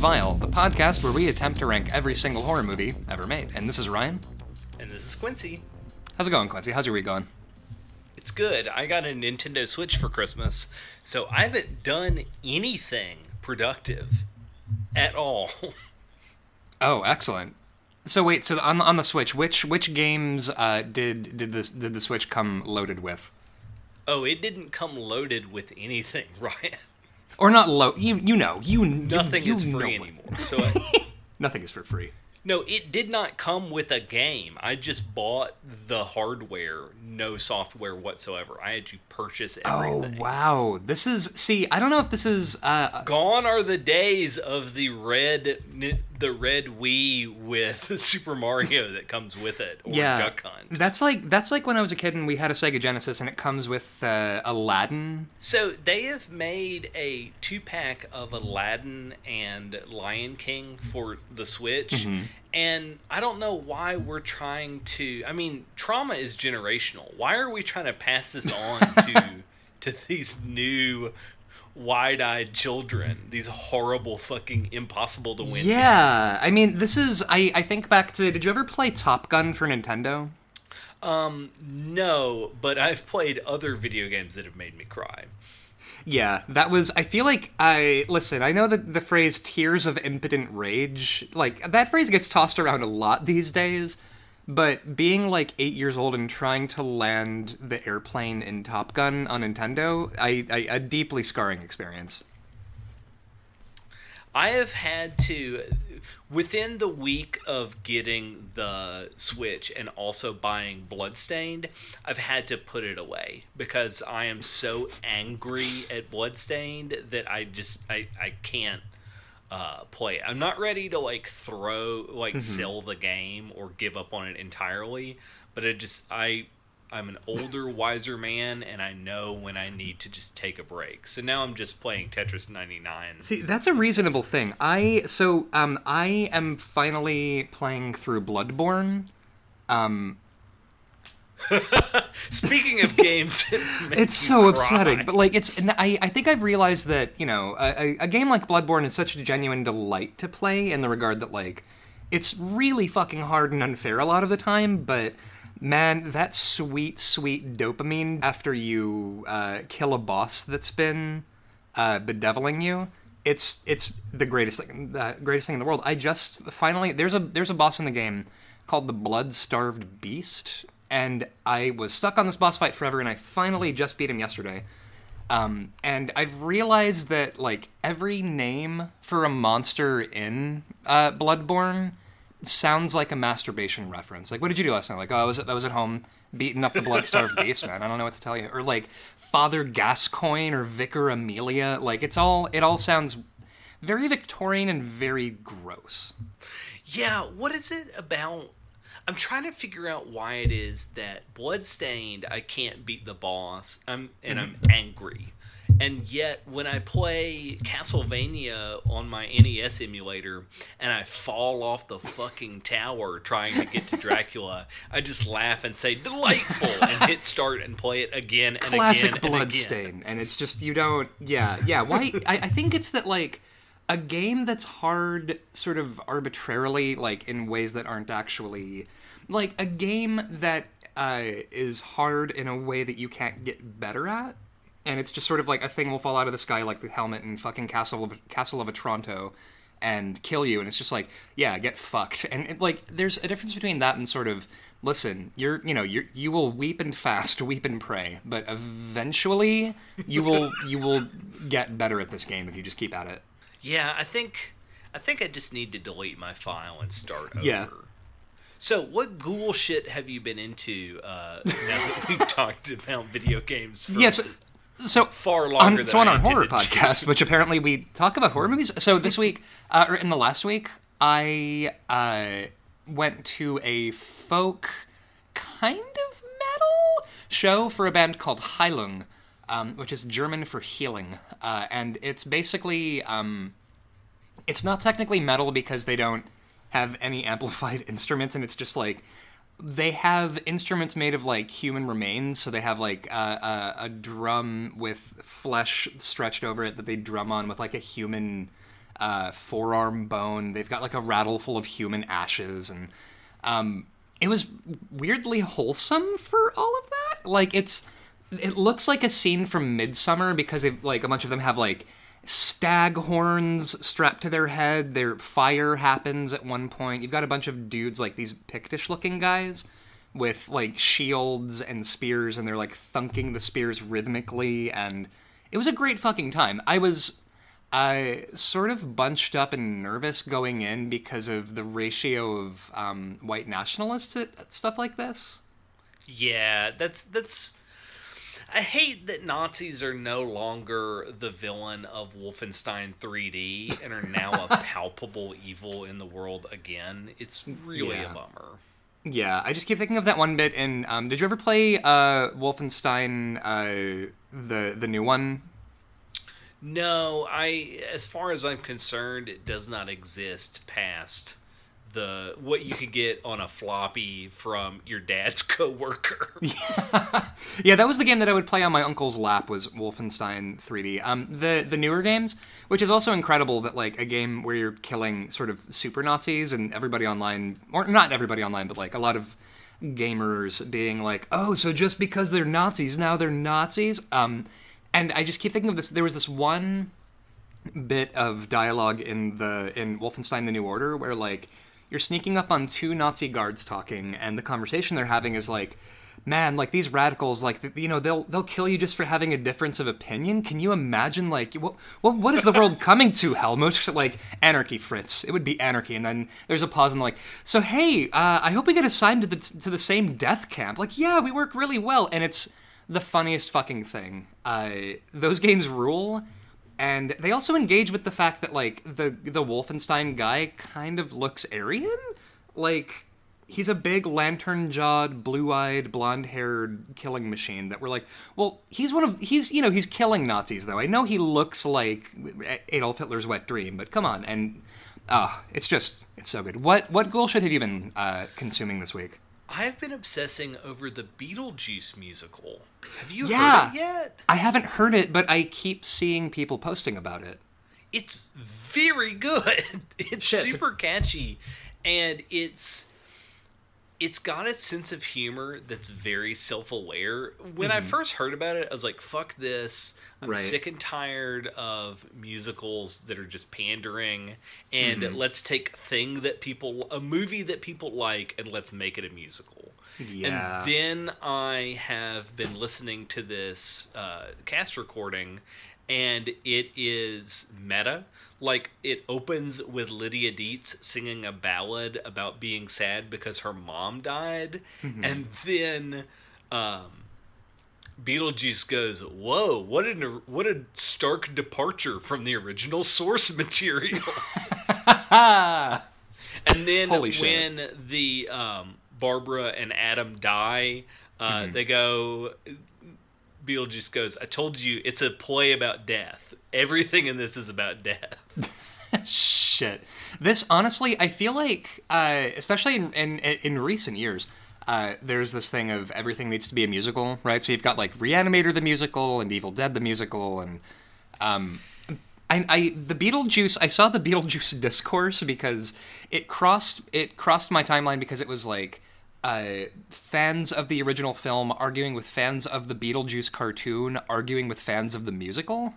Vile, the podcast where we attempt to rank every single horror movie ever made. And this is Ryan. And this is Quincy. How's it going, Quincy? How's your week going? It's good. I got a Nintendo Switch for Christmas, so I haven't done anything productive at all. Oh, excellent. So wait, so on on the Switch, which which games uh, did did this did the Switch come loaded with? Oh, it didn't come loaded with anything, Ryan. Or not low? You you know you Nothing you, is free anymore. So I, Nothing is for free. no, it did not come with a game. I just bought the hardware, no software whatsoever. I had to purchase everything. Oh wow, this is see. I don't know if this is. Uh, Gone are the days of the red the red Wii with Super Mario that comes with it or yeah, Duck Hunt. that's like that's like when I was a kid and we had a Sega Genesis and it comes with uh, Aladdin. So they have made a two pack of Aladdin and Lion King for the Switch. Mm-hmm. And I don't know why we're trying to I mean, trauma is generational. Why are we trying to pass this on to to these new wide-eyed children, these horrible fucking impossible to win. Yeah, I mean, this is. I I think back to. Did you ever play Top Gun for Nintendo? Um no, but I've played other video games that have made me cry. Yeah, that was. I feel like I listen. I know that the phrase "tears of impotent rage," like that phrase gets tossed around a lot these days. But being like eight years old and trying to land the airplane in Top Gun on Nintendo, I, I a deeply scarring experience. I have had to, within the week of getting the Switch and also buying Bloodstained, I've had to put it away because I am so angry at Bloodstained that I just I I can't uh, play it. I'm not ready to like throw like sell the game or give up on it entirely, but it just I I'm an older, wiser man, and I know when I need to just take a break. So now I'm just playing Tetris 99. See, that's a reasonable thing. I so um I am finally playing through Bloodborne. Um, Speaking of games, it's so upsetting, but like it's I, I think I've realized that you know a, a- a game like Bloodborne is such a genuine delight to play in the regard that like it's really fucking hard and unfair a lot of the time, but. Man, that sweet, sweet dopamine after you uh, kill a boss that's been uh, bedeviling you. It's it's the greatest thing, the greatest thing in the world. I just finally there's a there's a boss in the game called the Blood Starved Beast, and I was stuck on this boss fight forever, and I finally just beat him yesterday. Um, and I've realized that like every name for a monster in uh, Bloodborne sounds like a masturbation reference. Like, what did you do last night? Like, oh, I was I was at home beating up the blood-starved beast, man. I don't know what to tell you. Or like Father Gascoigne or Vicar Amelia. Like, it's all it all sounds very Victorian and very gross. Yeah, what is it about? I'm trying to figure out why it is that Bloodstained, I can't beat the boss. I'm and I'm mm-hmm. angry. And yet, when I play Castlevania on my NES emulator and I fall off the fucking tower trying to get to Dracula, I just laugh and say "delightful" and hit start and play it again and Classic again and again. bloodstain, and it's just you don't. Yeah, yeah. Why? I, I think it's that like a game that's hard, sort of arbitrarily, like in ways that aren't actually like a game that uh, is hard in a way that you can't get better at. And it's just sort of like a thing will fall out of the sky, like the helmet in fucking Castle of Castle of Otranto, and kill you. And it's just like, yeah, get fucked. And it, like, there's a difference between that and sort of, listen, you're, you know, you you will weep and fast, weep and pray, but eventually you will you will get better at this game if you just keep at it. Yeah, I think I think I just need to delete my file and start over. Yeah. So, what ghoul shit have you been into uh, now that we've talked about video games? For Yes. So far longer on, so on I our horror podcast, which apparently we talk about horror movies. So this week, uh, or in the last week, I uh, went to a folk kind of metal show for a band called Heilung, um, which is German for healing, uh, and it's basically um, it's not technically metal because they don't have any amplified instruments, and it's just like they have instruments made of like human remains. So they have like a, a, a drum with flesh stretched over it that they drum on with like a human uh, forearm bone. They've got like a rattle full of human ashes, and um, it was weirdly wholesome for all of that. Like it's, it looks like a scene from Midsommar because they like a bunch of them have like stag horns strapped to their head. Their fire happens at one point. You've got a bunch of dudes like these Pictish looking guys with like shields and spears and they're like thunking the spears rhythmically and it was a great fucking time. I was I sort of bunched up and nervous going in because of the ratio of um, white nationalists at, at stuff like this. Yeah, that's that's. I hate that Nazis are no longer the villain of Wolfenstein 3D and are now a palpable evil in the world again. It's really Yeah. a bummer. Yeah, I just keep thinking of that one bit. In um, did you ever play uh, Wolfenstein, uh, the the new one? No, I as far as I'm concerned, it does not exist past the what you could get on a floppy from your dad's coworker. yeah, that was the game that I would play on my uncle's lap. Was Wolfenstein 3D. Um, the the newer games, which is also incredible that like a game where you're killing sort of super Nazis and everybody online, or not everybody online, but like a lot of gamers being like, oh, so just because they're Nazis now they're Nazis. Um, and I just keep thinking of this. There was this one bit of dialogue in the in Wolfenstein: The New Order where like you're sneaking up on two Nazi guards talking, and the conversation they're having is like, "Man, like these radicals, like you know, they'll they'll kill you just for having a difference of opinion. Can you imagine like what what what is the world coming to, Helmut? Like anarchy, Fritz. It would be anarchy." And then there's a pause and like, "So hey, uh, I hope we get assigned to the to the same death camp." Like, yeah, we work really well, and it's the funniest fucking thing. Uh, those games rule and they also engage with the fact that like the the Wolfenstein guy kind of looks Aryan, like he's a big lantern-jawed, blue-eyed, blonde-haired killing machine. That we're like, well, he's one of he's you know he's killing Nazis though. I know he looks like Adolf Hitler's wet dream, but come on, and ah, it's just it's so good. What what bullshit have you been uh, consuming this week? I've been obsessing over the Beetlejuice musical. Have you Yeah. heard it yet? I haven't heard it, but I keep seeing people posting about it. It's very good. It's Shit. super catchy and it's it's got a sense of humor that's very self-aware. When I first heard about it, I was like, "Fuck this. I'm Right. sick and tired of musicals that are just pandering and let's take thing that people a movie that people like and let's make it a musical." Yeah. And then I have been listening to this uh, cast recording, and it is meta. Like it opens with Lydia Deetz singing a ballad about being sad because her mom died, and then um, Beetlejuice goes, "Whoa! What an what a stark departure from the original source material." And then Holy shit. when the um, Barbara and Adam die, uh, Mm-hmm. they go. Beetlejuice goes, "I told you, it's a play about death. Everything in this is about death." Shit. This honestly, I feel like, uh, especially in, in in recent years, uh, there's this thing of everything needs to be a musical, right? So you've got like Reanimator the musical and Evil Dead the musical, and um, I, I the Beetlejuice. I saw the Beetlejuice discourse because it crossed it crossed my timeline because it was like. Uh, fans of the original film arguing with fans of the Beetlejuice cartoon, arguing with fans of the musical.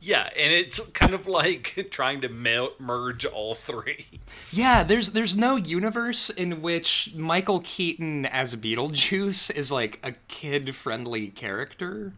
Yeah, and it's kind of like trying to mel- merge all three. Yeah, there's there's no universe in which Michael Keaton as Beetlejuice is like a kid-friendly character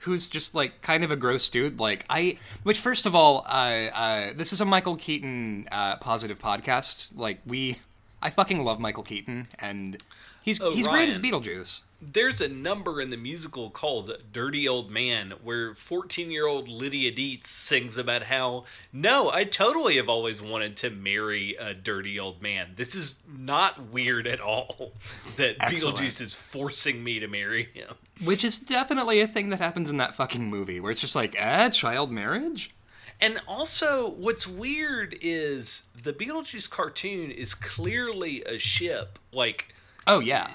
who's just like kind of a gross dude. Like I, which first of all, uh, uh, this is a Michael Keaton uh, positive podcast. Like we, I fucking love Michael Keaton, and he's Oh, he's great as Beetlejuice. There's a number in the musical called Dirty Old Man where 14 year old Lydia Deetz sings about how, no, I totally have always wanted to marry a dirty old man. This is not weird at all that Excellent. Beetlejuice is forcing me to marry him. Which is definitely a thing that happens in that fucking movie, where it's just like, eh, child marriage. And also, what's weird is the Beetlejuice cartoon is clearly a ship. Like, Oh yeah.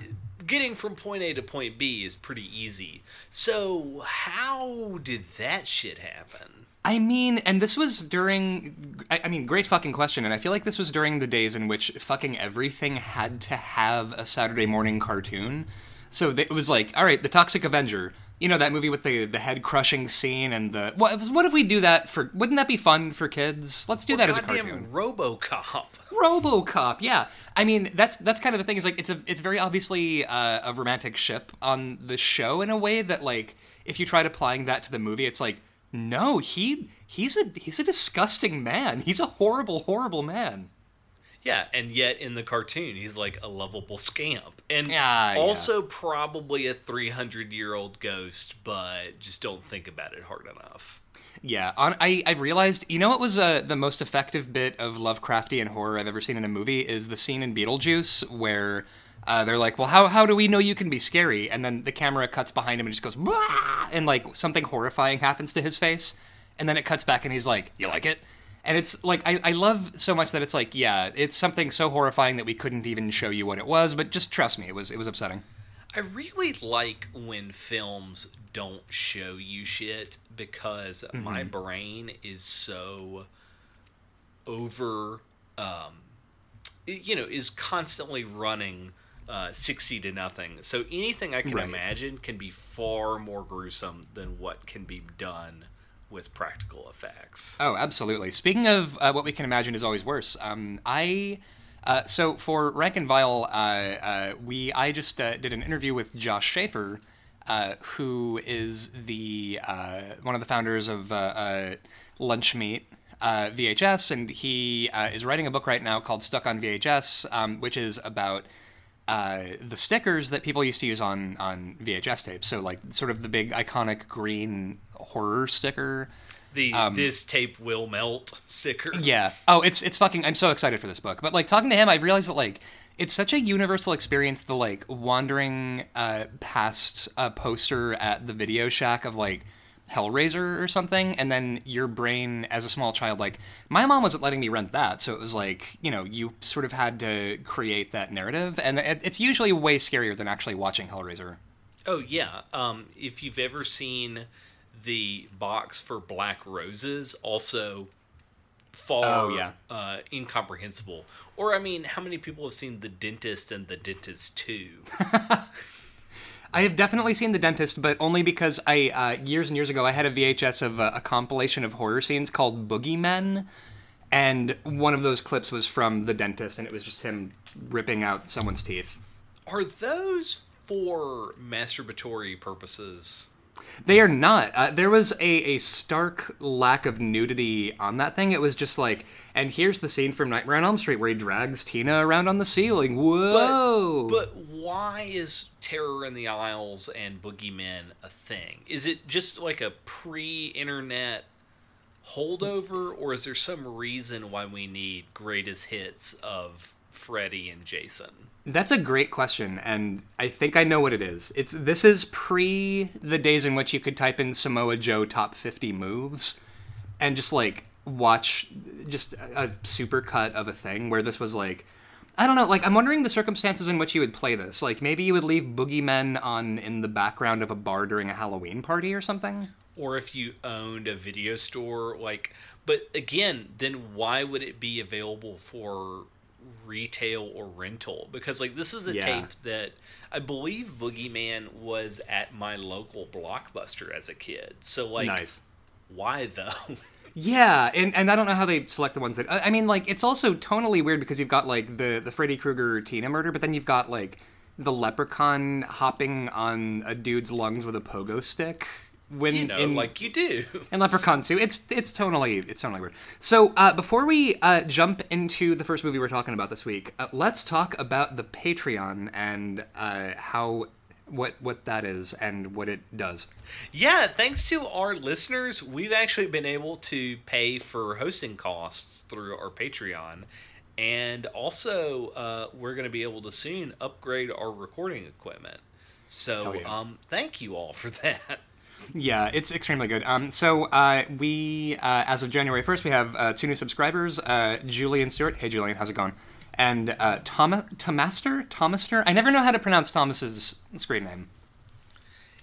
getting from point A to point B is pretty easy. So, how did that shit happen? I mean, and this was during. I, I mean, great fucking question. And I feel like this was during the days in which fucking everything had to have a Saturday morning cartoon. So it was like, all right, the Toxic Avenger. You know that movie with the the head crushing scene and the what? What if we do that for? Wouldn't that be fun for kids? Let's do that as a Goddamn cartoon. RoboCop. RoboCop, yeah. I mean, that's that's kind of the thing. Is like it's a it's very obviously uh, a romantic ship on the show in a way that like if you tried applying that to the movie, it's like no, he he's a he's a disgusting man. He's a horrible horrible man. Yeah, and yet in the cartoon, he's like a lovable scamp, and Yeah, yeah. also probably a three hundred year old ghost, but just don't think about it hard enough. Yeah, on, I I've realized you know what was uh, the most effective bit of Lovecraftian horror I've ever seen in a movie is the scene in Beetlejuice where. Uh, they're like, well, how, how do we know you can be scary? And then the camera cuts behind him and just goes, "Wah!" and like something horrifying happens to his face. And then it cuts back and he's like, you like it? And it's like, I, I love so much that it's like, yeah, it's something so horrifying that we couldn't even show you what it was, but just trust me, it was, it was upsetting. I really like when films don't show you shit because my brain is so over, um, you know, is constantly running uh, 60 to nothing. So anything I can Right. imagine can be far more gruesome than what can be done with practical effects. Oh, absolutely. Speaking of uh, what we can imagine is always worse, um, I uh, so for Rank and Vile, uh, uh, we I just uh, did an interview with Josh Schafer, uh, who is the one of the founders of Lunchmeat. VHS, and he is writing a book right now called Stuck on VHS, um, which is about uh, the stickers that people used to use on on VHS tapes. So like sort of the big iconic green horror sticker. The this tape will melt sticker. Yeah. Oh, it's it's fucking. I'm so excited for this book. But like talking to him, I've realized that like it's such a universal experience. The like wandering uh, past a poster at the Video Shack of like Hellraiser or something, and then your brain as a small child, like my mom wasn't letting me rent that, so it was like you know you sort of had to create that narrative, and it, it's usually way scarier than actually watching Hellraiser. Oh yeah. Um, if you've ever seen the box for Black Roses, also far Oh, yeah. uh, incomprehensible. Or I mean, how many people have seen The Dentist and The Dentist Two? I have definitely seen The Dentist, but only because I uh, years and years ago I had a VHS of uh, a compilation of horror scenes called Boogeymen, and one of those clips was from The Dentist, and it was just him ripping out someone's teeth. Are those for masturbatory purposes? They are not. Uh, there was a, a stark lack of nudity on that thing. It was just like, and here's the scene from Nightmare on Elm Street where he drags Tina around on the ceiling. Whoa! But why is Terror in the Aisles and Boogeymen a thing? Is it just like a pre-internet holdover, or is there some reason why we need greatest hits of Freddy and Jason? That's a great question, and I think I know what it is. It's this is pre the days in which you could type in Samoa Joe top fifty moves, and just like watch just a, a super cut of a thing where this was like, I don't know. Like I'm wondering the circumstances in which you would play this. Like maybe you would leave Boogeymen on in the background of a bar during a Halloween party or something. Or if you owned a video store, like, but again, then why would it be available for retail or rental? Because like this is the Yeah. tape that I believe Boogeyman was at my local Blockbuster as a kid. So like, nice. why though? Yeah, and, and I don't know how they select the ones that I I mean, like it's also tonally weird because you've got like the the Freddy Krueger Tina murder, but then you've got like the leprechaun hopping on a dude's lungs with a pogo stick. When you know, in, like you do. in Leprechaun 2, it's it's tonally it's totally weird. So uh, before we uh, jump into the first movie we're talking about this week, uh, let's talk about the Patreon and uh, how what what that is and what it does. Yeah, thanks to our listeners, we've actually been able to pay for hosting costs through our Patreon. And also, uh, we're going to be able to soon upgrade our recording equipment. So, yeah. um, thank you all for that. Yeah, it's extremely good. Um, so uh, we, uh, as of January first, we have uh, two new subscribers: uh, Julian Stewart. Hey, Julian, how's it going? And uh, Thomas Tomaster, Thomaster. I never know how to pronounce Thomas's screen name.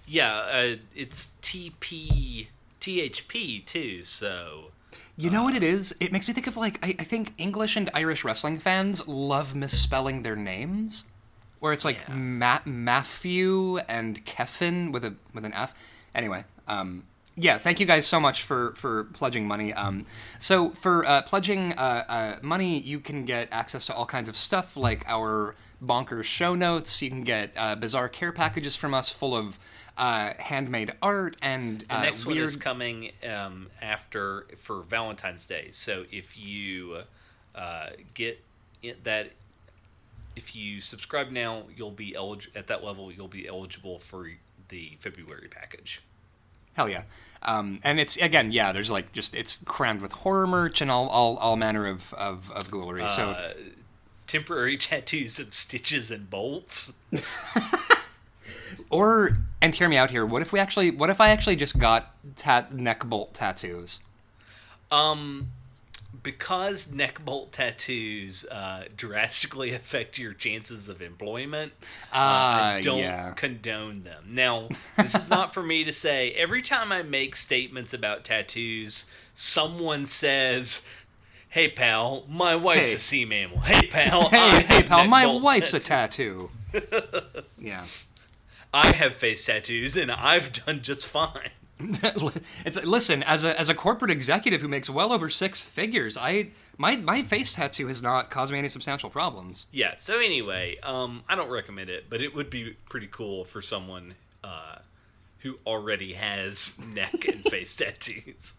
Yeah, uh, it's TP THP too. So You know what it is? It makes me think of like I, I think English and Irish wrestling fans love misspelling their names, where it's like Yeah. Ma- Matthew and Keffin with a with an F. Anyway, um, yeah, thank you guys so much for for pledging money. Um, so for uh, pledging uh, uh, money, you can get access to all kinds of stuff like our bonkers show notes. You can get uh, bizarre care packages from us, full of uh, handmade art and the uh, next weird. one is coming um, after for Valentine's Day. So if you uh, get that, if you subscribe now, you'll be eligible at that level. You'll be eligible for the February package. Hell yeah. Um, and it's again, yeah. There's like just it's crammed with horror merch and all all, all manner of of, of ghoulery. So Uh, temporary tattoos of stitches and bolts. or and hear me out here. What if we actually? What if I actually just got tat neck bolt tattoos? Um, because neck bolt tattoos uh, drastically affect your chances of employment, uh, Ah, I don't yeah. condone them. Now, this is not for me to say. Every time I make statements about tattoos, someone says, "Hey pal, my wife's Hey. a sea mammal." Hey pal, I Hey, hey, have pal, my wife's a tattoo. yeah. I have face tattoos, and I've done just fine. it's listen as a as a corporate executive who makes well over six figures. I my my face tattoo has not caused me any substantial problems. Yeah. So anyway, um, I don't recommend it, but it would be pretty cool for someone uh, who already has neck and face tattoos.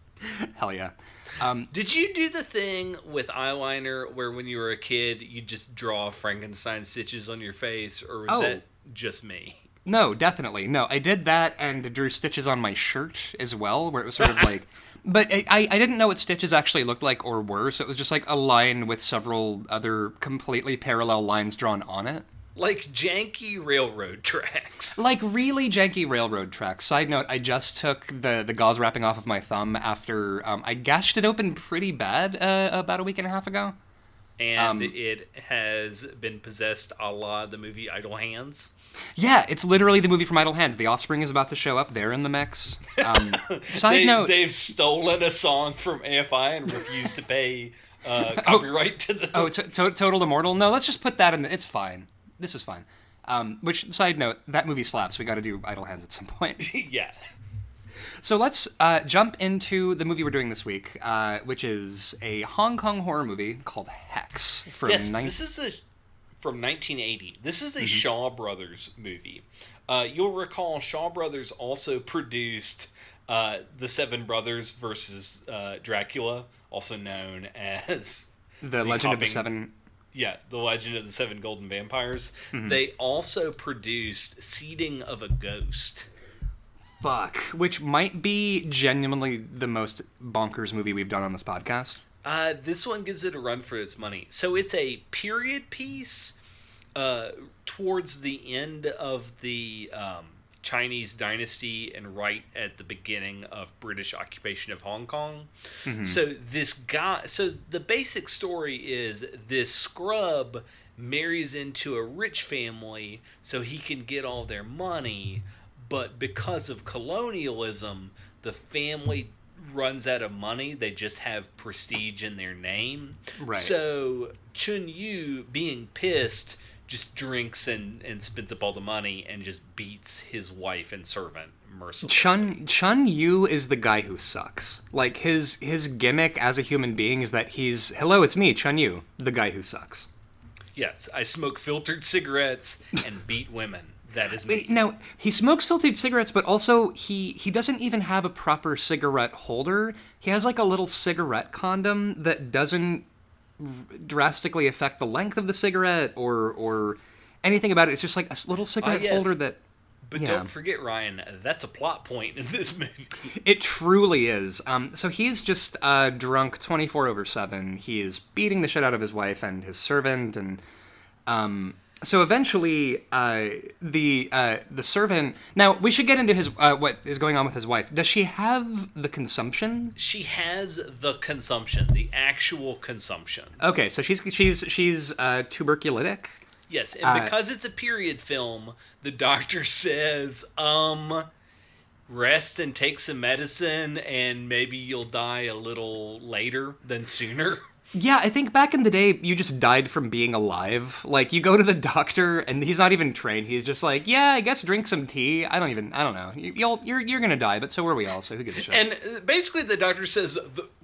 Hell yeah. Um, Did you do the thing with eyeliner where, when you were a kid, you just draw Frankenstein stitches on your face, or was Oh. that just me? No, definitely. No, I did that and drew stitches on my shirt as well, where it was sort of like. But I, I didn't know what stitches actually looked like or were, so it was just like a line with several other completely parallel lines drawn on it. Like janky railroad tracks. Like really janky railroad tracks. Side note, I just took the, the gauze wrapping off of my thumb after um, I gashed it open pretty bad uh, about a week and a half ago. And Um, it has been possessed a la the movie Idle Hands. Yeah, it's literally the movie from Idle Hands. The Offspring is about to show up. They're in the mix. Um, side they, note. They've stolen a song from AFI and refused to pay uh, copyright to the. Oh, to- to- Totalimmortal? No, let's just put that in. The, it's fine. This is fine. Um, which side note, that movie slaps. We got to do Idle Hands at some point. yeah. So let's uh, jump into the movie we're doing this week, uh, which is a Hong Kong horror movie called Hex from Yes, 19- this is a from 1980. This is a Mm-hmm. Shaw Brothers movie. Uh, you'll recall Shaw Brothers also produced uh, the Seven Brothers versus uh, Dracula, also known as the Legend of the Seven. yeah, the Legend of the Seven Golden Vampires. Mm-hmm. They also produced Seeding of a Ghost. Fuck, which might be genuinely the most bonkers movie we've done on this podcast. Uh, this one gives it a run for its money. So it's a period piece uh, towards the end of the um, Chinese dynasty and right at the beginning of British occupation of Hong Kong. So this guy, so the basic story is this scrub marries into a rich family so he can get all their money, but because of colonialism, the family runs out of money. They just have prestige in their name. Right. So Chun Yu, being pissed, just drinks and, and spends up all the money and just beats his wife and servant mercilessly. Chun Chun Yu is the guy who sucks. Like his his gimmick as a human being is that he's hello, it's me, Chun Yu, the guy who sucks. Yes, I smoke filtered cigarettes and beat women. That is me. Now he smokes filtered cigarettes, but also he he doesn't even have a proper cigarette holder. He has like a little cigarette condom that doesn't drastically affect the length of the cigarette or or anything about it. It's just like a little cigarette yes. holder that But yeah. don't forget, Ryan, that's a plot point in this movie. It truly is. Um, so he's just uh, drunk 24 over 7. He is beating the shit out of his wife and his servant. And um, so eventually, uh, the uh, the servant. Now, we should get into his uh, what is going on with his wife. Does she have the consumption? She has the consumption, the actual consumption. Okay, so she's she's she's uh, tuberculitic. Yes, and Uh, because it's a period film, the doctor says, um, rest and take some medicine, and maybe you'll die a little later than sooner. Yeah, I think back in the day, you just died from being alive. Like, you go to the doctor, and he's not even trained. He's just like, yeah, I guess drink some tea. I don't even, I don't know. You- You'll, you're, you're gonna die, but so are we all. So who gives a shit? And uh, basically, the doctor says,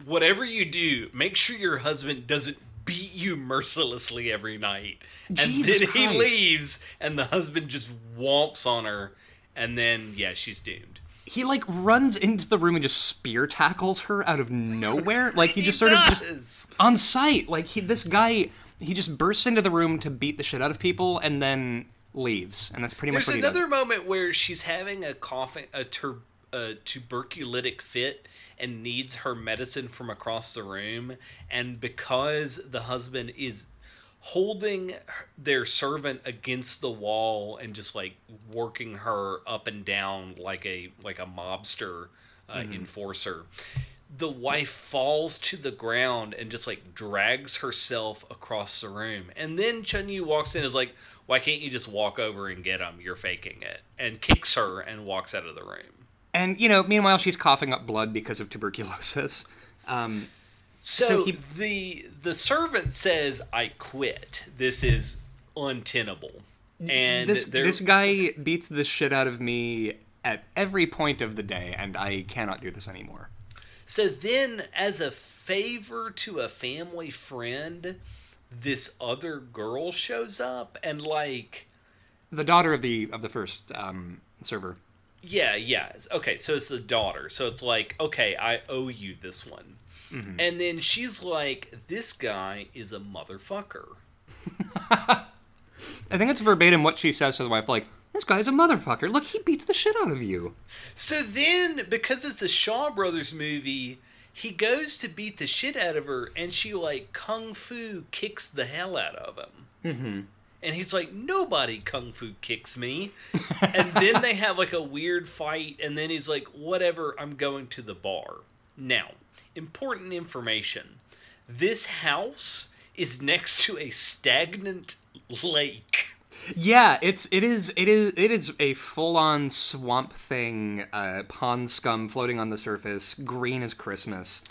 whatever you do, make sure your husband doesn't beat you mercilessly every night. And Jesus then Christ. he leaves, and the husband just whomps on her, and then, yeah, she's doomed. He like runs into the room and just spear tackles her out of nowhere. Like he just sort of just on sight. Like he, this guy, he just bursts into the room to beat the shit out of people and then leaves, and that's pretty much There's what he another does. moment where she's having a coughing, a, tur- a tuberculitic fit, and needs her medicine from across the room. And because the husband is holding their servant against the wall and just like working her up and down like a like a mobster uh, Mm-hmm. enforcer the wife falls to the ground and just like drags herself across the room. And then Chun Yu walks in and is like, Why can't you just walk over and get him? You're faking it. And kicks her and walks out of the room. And you know, meanwhile, she's coughing up blood because of tuberculosis. Um, So, So he- the the servant says, I quit. This is untenable. And this there- this guy beats the shit out of me at every point of the day, and I cannot do this anymore. So then, as a favor to a family friend, this other girl shows up and like The daughter of the of the first um, server. Yeah, yeah. Okay, so it's the daughter. So it's like, okay, I owe you this one. And then she's like, this guy is a motherfucker. I think it's verbatim what she says to the wife, like, "This guy's a motherfucker. Look, he beats the shit out of you." So then, because it's a Shaw Brothers movie, he goes to beat the shit out of her, and she, like, kung fu kicks the hell out of him. Mm-hmm. And he's like, nobody kung fu kicks me. and then they have like a weird fight, and then he's like, whatever, I'm going to the bar. Now, important information this house is next to a stagnant lake. Yeah, it's it is it is it is a full on swamp thing, uh, pond scum floating on the surface, green as Christmas.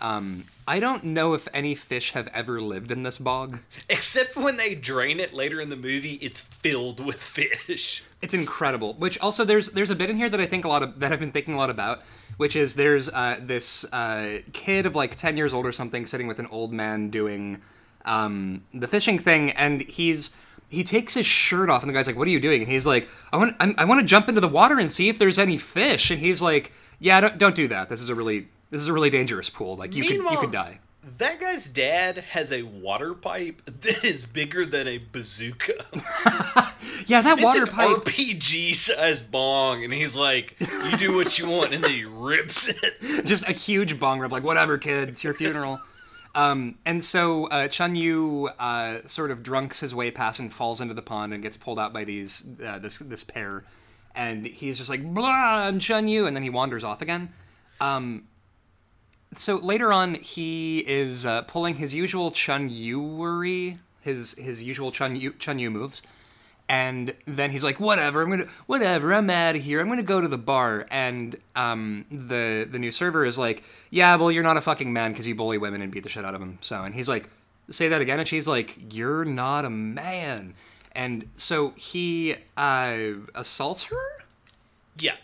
Um, I don't know if any fish have ever lived in this bog. Except when they drain it later in the movie, it's filled with fish. It's incredible. Which also there's there's a bit in here that I think a lot of that I've been thinking a lot about, which is there's uh, this uh, kid of like ten years old or something sitting with an old man doing um, the fishing thing, and he's he takes his shirt off, and the guy's like, "What are you doing?" And he's like, "I want I'm, I want to jump into the water and see if there's any fish." And he's like, "Yeah, don't don't do that. This is a really this is a really dangerous pool. Like you could you could die." That guy's dad has a water pipe that is bigger than a bazooka. Yeah, that water it's an pipe. RPG size bong, and he's like, "You do what you want," and then he rips it. just a huge bong rip, like whatever, kid, it's your funeral. um, and so uh, Chun Yu uh, sort of drunks his way past and falls into the pond and gets pulled out by these uh, this this pair, and he's just like blah, I'm Chun Yu, and then he wanders off again. Um, so later on, he is uh, pulling his usual Chun Yu his his usual Chun Yu Chun Yu moves. And then he's like, "Whatever, I'm gonna, whatever, I'm out of here. I'm gonna go to the bar." And um, the the new server is like, "Yeah, well, you're not a fucking man because you bully women and beat the shit out of them." So, and he's like, "Say that again," and she's like, "You're not a man." And so he uh, assaults her. Yeah.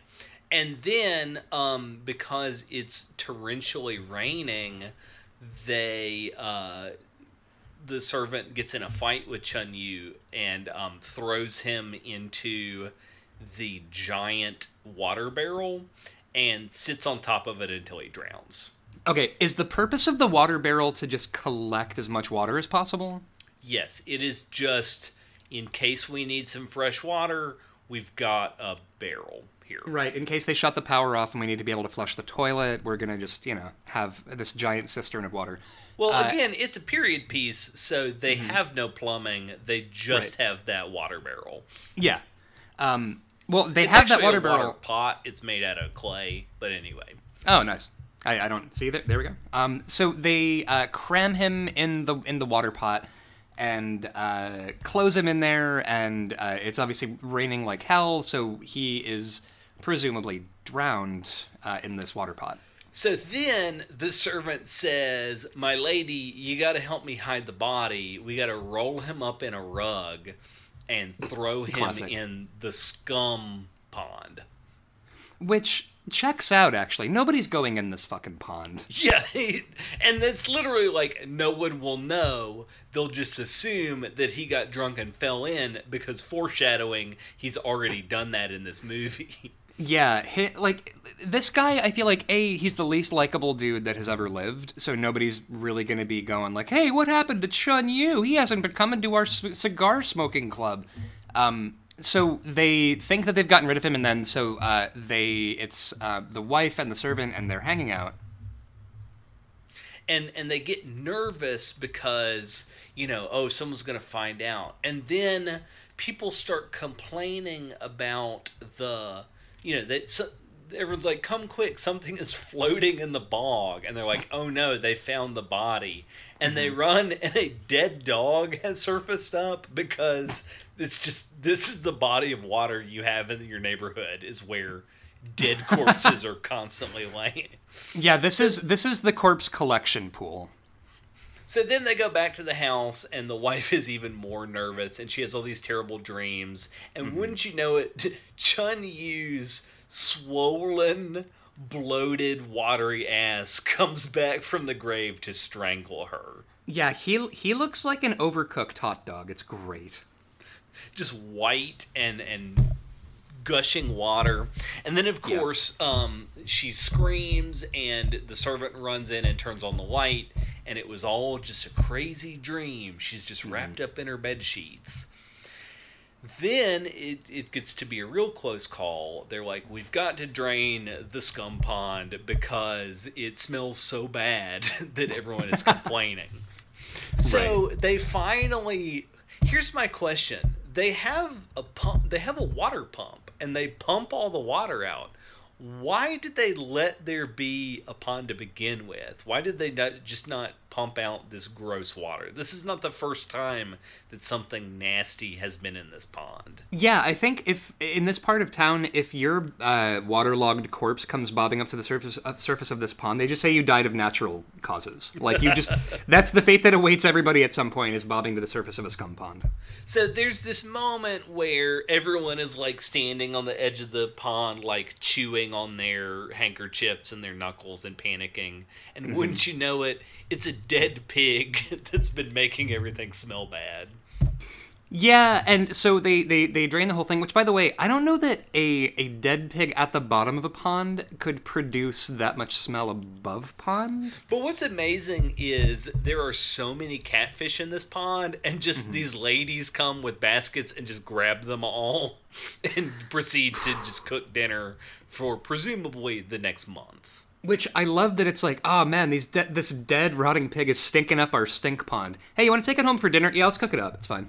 And then, um, because it's torrentially raining, they uh, the servant gets in a fight with Chun Yu and um, throws him into the giant water barrel and sits on top of it until he drowns. Okay, is the purpose of the water barrel to just collect as much water as possible? Yes, it is just in case we need some fresh water, we've got a barrel here. Right, in case they shut the power off and we need to be able to flush the toilet, we're gonna just, you know, have this giant cistern of water. Well, Uh, again, it's a period piece, so they have no plumbing. They just Right. have that water barrel. Yeah. Um, well, they It's have that water a barrel. pot. It's made out of clay, but anyway. Oh, nice. I, I don't see that. There we go. Um, so they uh, cram him in the in the water pot and uh, close him in there, and uh, it's obviously raining like hell. So he is presumably drowned uh, in this water pot. So then the servant says, My lady, you got to help me hide the body. We got to roll him up in a rug and throw him Classic. in the scum pond. Which checks out, actually. Nobody's going in this fucking pond. Yeah, and it's literally like no one will know. They'll just assume that he got drunk and fell in because foreshadowing, he's already done that in this movie. Yeah, hi like this guy, I feel like a he's the least likable dude that has ever lived, so nobody's really gonna be going like, "Hey, what happened to Chun Yu? He hasn't been coming to our c- cigar smoking club." Um, so they think that they've gotten rid of him, and then so uh, they it's uh, the wife and the servant, and they're hanging out. and and they get nervous because you know oh someone's to find out and then people start complaining about the you know that so, everyone's like come quick something is floating in the bog. And they're like oh no they found the body. And they mm-hmm. run and a dead dog has surfaced up because it's just this is the body of water you have in your neighborhood is where dead corpses are constantly laying. Yeah, this is this is the corpse collection pool. So then they go back to the house, and the wife is even more nervous, and she has all these terrible dreams. And mm-hmm. wouldn't you know it, Chun Yu's swollen, bloated, watery ass comes back from the grave to strangle her. Yeah, he he looks like an overcooked hot dog. It's great. Just white and and gushing water. And then, of Yeah. course, um, she screams, and the servant runs in and turns on the light, and it was all just a crazy dream. She's just wrapped up in her bed sheets. Then it, it gets to be a real close call. They're like, we've got to drain the scum pond because it smells so bad that everyone is complaining. So they finally. Here's my question: They have a pump. They have a water pump, and they pump all the water out. Why did they let there be a pond to begin with? Why did they not, just not pump out this gross water? This is not the first time that something nasty has been in this pond. Yeah, I think if in this part of town, if your uh, waterlogged corpse comes bobbing up to the surface uh, surface of this pond, they just say you died of natural causes. Like you just that's the fate that awaits everybody at some point is bobbing to the surface of a scum pond. So there's this moment where everyone is like standing on the edge of the pond, like chewing on their handkerchiefs and their knuckles and panicking. And wouldn't you know it, it's a dead pig that's been making everything smell bad. Yeah, and so they, they, they drain the whole thing, which by the way, I don't know that a, a dead pig at the bottom of a pond could produce that much smell above pond. But what's amazing is there are so many catfish in this pond, and just mm-hmm. these ladies come with baskets and just grab them all and proceed to just cook dinner for presumably the next month. Which I love that it's like, oh man, these de- this dead rotting pig is stinking up our stink pond. Hey, you want to take it home for dinner? Yeah, let's cook it up. It's fine.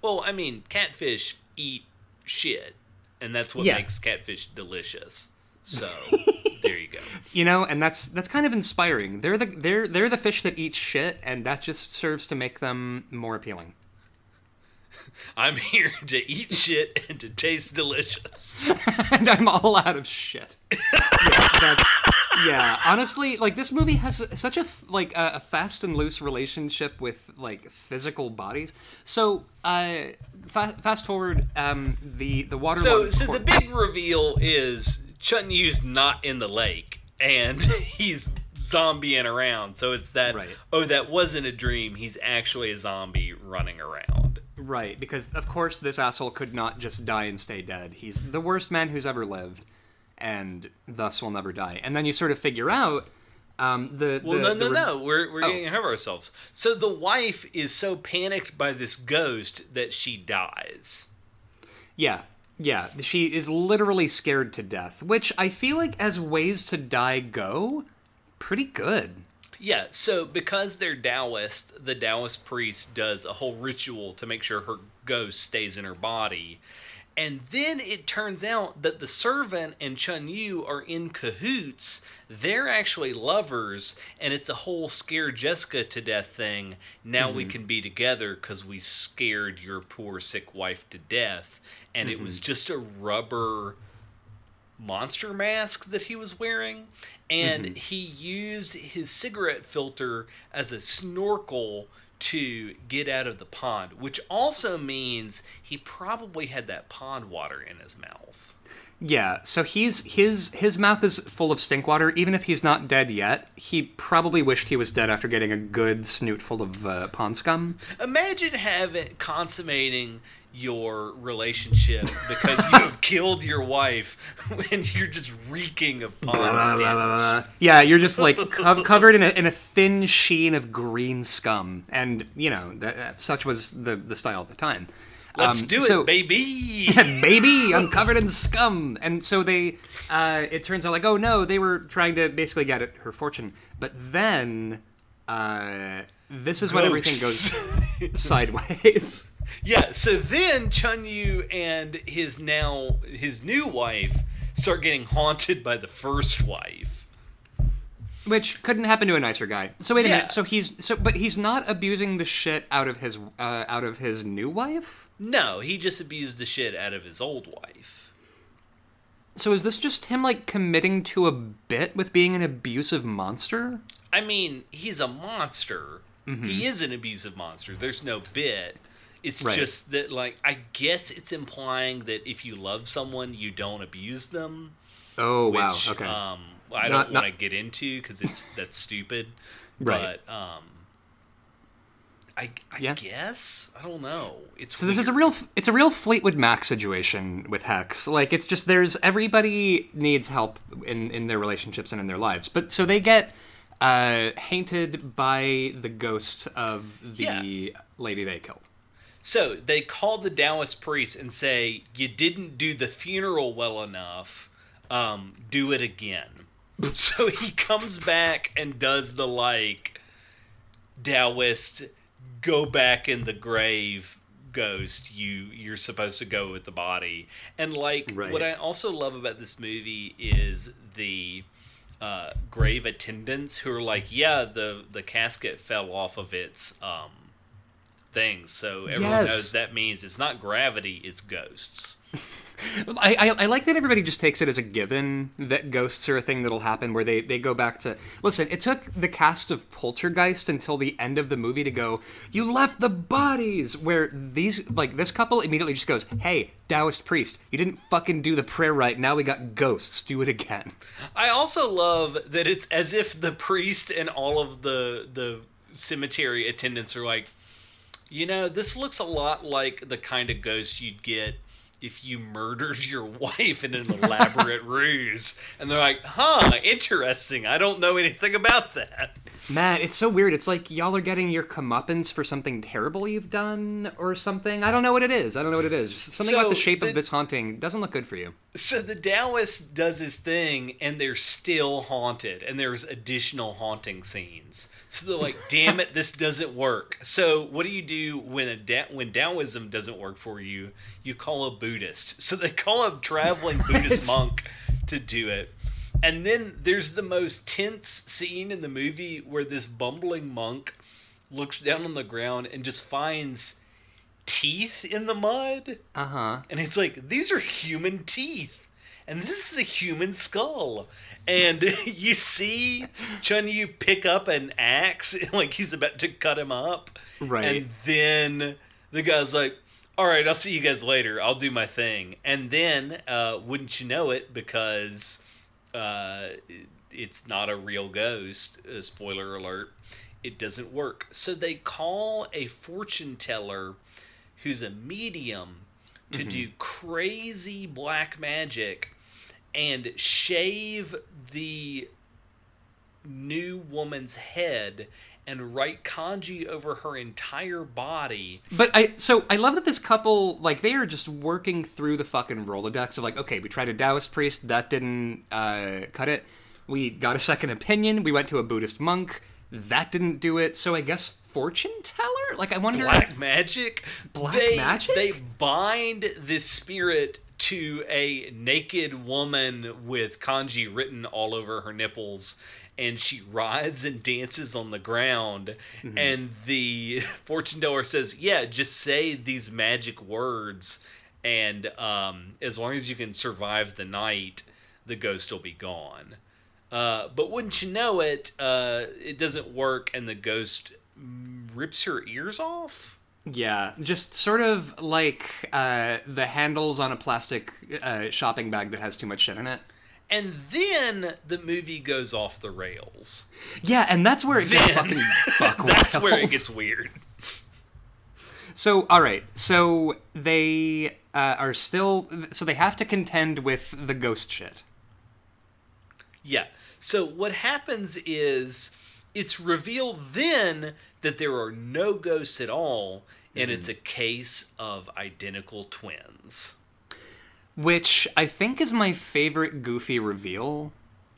Well, I mean, catfish eat shit, and that's what Yeah. makes catfish delicious. So there you go. You know, and that's that's kind of inspiring. They're the they're they're the fish that eat shit, and that just serves to make them more appealing. I'm here to eat shit and to taste delicious. and I'm all out of shit. yeah, that's yeah. Honestly, like this movie has such a like a, fast and loose relationship with like physical bodies. So, uh, fa- fast forward, um, the the water. So, so the big reveal is Chun Yu's not in the lake, and he's zombieing around. So it's that. Right. Oh, that wasn't a dream. He's actually a zombie running around. Right, because of course this asshole could not just die and stay dead. He's the worst man who's ever lived, and thus will never die. And then you sort of figure out um, the. Well, the, no, the no, re- no. We're, we're Oh. getting ahead of ourselves. So the wife is so panicked by this ghost that she dies. Yeah, yeah. She is literally scared to death, which I feel like, as ways to die go, pretty good. Yeah, so because they're Taoist, the Taoist priest does a whole ritual to make sure her ghost stays in her body. And then it turns out that the servant and Chun Yu are in cahoots. They're actually lovers, and it's a whole scare Jessica to death thing. Now we mm-hmm. can be together because we scared your poor sick wife to death. And it was mm-hmm. just a rubber monster mask that he was wearing, and Mhm. he used his cigarette filter as a snorkel to get out of the pond, which also means he probably had that pond water in his mouth. Yeah, so he's his his mouth is full of stink water. Even if he's not dead yet, he probably wished he was dead after getting a good snoot full of uh, pond scum. Imagine having consummating your relationship because you have killed your wife and you're just reeking of pond Yeah, you're just like co- covered in a, in a thin sheen of green scum, and you know that, uh, such was the the style at the time. Let's Um, do it, so- baby. baby i'm covered in scum. And so they uh, it turns out like oh no they were trying to basically get at her fortune. But then uh, this is when everything goes sideways Yeah, so then Chun Yu and his now his new wife start getting haunted by the first wife. which couldn't happen to a nicer guy so wait a Yeah. minute so he's so but he's not abusing the shit out of his uh, out of his new wife No, he just abused the shit out of his old wife. so is this just him like committing to a bit with being an abusive monster I mean, he's a monster. Mm-hmm. He is an abusive monster. There's no bit. It's Right. just that, like, I guess it's implying that if you love someone, you don't abuse them. oh Which, wow okay um, I Not- don't want to get into because it's that's stupid. Right. But um, I, I Yeah. guess I don't know. It's So this is a real it's a real Fleetwood Mac situation with Hex. Like it's just there's everybody needs help in in their relationships and in their lives. But so they get uh haunted by the ghost of the lady they killed. So they call the Taoist priest and say, "You didn't do the funeral well enough. Um, do it again." so he comes back and does the like Taoist go back in the grave ghost. You you're supposed to go with the body. And like Right. what I also love about this movie is the uh, grave attendants who are like, yeah, the the casket fell off of its um things, so everyone Yes. knows that means it's not gravity, it's ghosts. I, I I like that everybody just takes it as a given that ghosts are a thing that'll happen where they, they go back to listen, it took the cast of Poltergeist until the end of the movie to go, You left the bodies where these like this couple immediately just goes, Hey, Taoist priest, you didn't fucking do the prayer right, now we got ghosts, do it again. I also love that it's as if the priest and all of the the cemetery attendants are like, you know, this looks a lot like the kind of ghost you'd get if you murdered your wife in an elaborate ruse. And they're like, huh, interesting. I don't know anything about that. Man, it's so weird. It's like y'all are getting your comeuppance for something terrible you've done or something. I don't know what it is. I don't know what it is. Just something about the shape the- of this haunting doesn't look good for you. So the Taoist does his thing, and they're still haunted, and there's additional haunting scenes. So they're like, "Damn it, this doesn't work." So what do you do when a da- when Taoism doesn't work for you? You call a Buddhist. So they call a traveling Buddhist monk to do it. And then there's the most tense scene in the movie where this bumbling monk looks down on the ground and just finds teeth in the mud. Uh huh. And it's like, these are human teeth. And this is a human skull. And you see Chun Yu pick up an axe, like he's about to cut him up. Right. And then the guy's like, all right, I'll see you guys later. I'll do my thing. And then, uh, wouldn't you know it, because uh, it's not a real ghost, uh, spoiler alert, it doesn't work. So they call a fortune teller who's a medium to do crazy black magic and shave the new woman's head and write kanji over her entire body. But I so I love that this couple like they are just working through the fucking Rolodex of like, okay, we tried a Taoist priest, that didn't uh, cut it. We got a second opinion. We went to a Buddhist monk, that didn't do it. So I guess fortune teller. Like I wonder. Black magic. Black they, magic? They bind this spirit to a naked woman with kanji written all over her nipples. And she rides and dances on the ground, Mm-hmm. and the fortune teller says, "Yeah, just say these magic words, and um, as long as you can survive the night, the ghost will be gone. Uh, but wouldn't you know it, uh, it doesn't work, and the ghost rips her ears off. Yeah, just sort of like uh, the handles on a plastic uh, shopping bag that has too much shit in it. And then the movie goes off the rails. Yeah, and that's where it gets fucking buck wild. That's where it gets weird. So, all right. So they uh, are still. So they have to contend with the ghost shit. Yeah. So what happens is it's revealed then that there are no ghosts at all, and it's a case of identical twins. which I think is my favorite Goofy reveal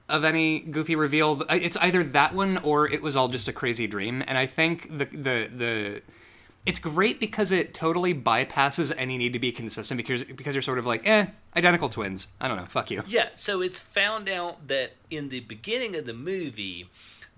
of any Goofy reveal. It's either that one or it was all just a crazy dream, and I think the the the it's great because it totally bypasses any need to be consistent because because you're sort of like, eh, identical twins. I don't know, fuck you. Yeah, so it's found out that in the beginning of the movie,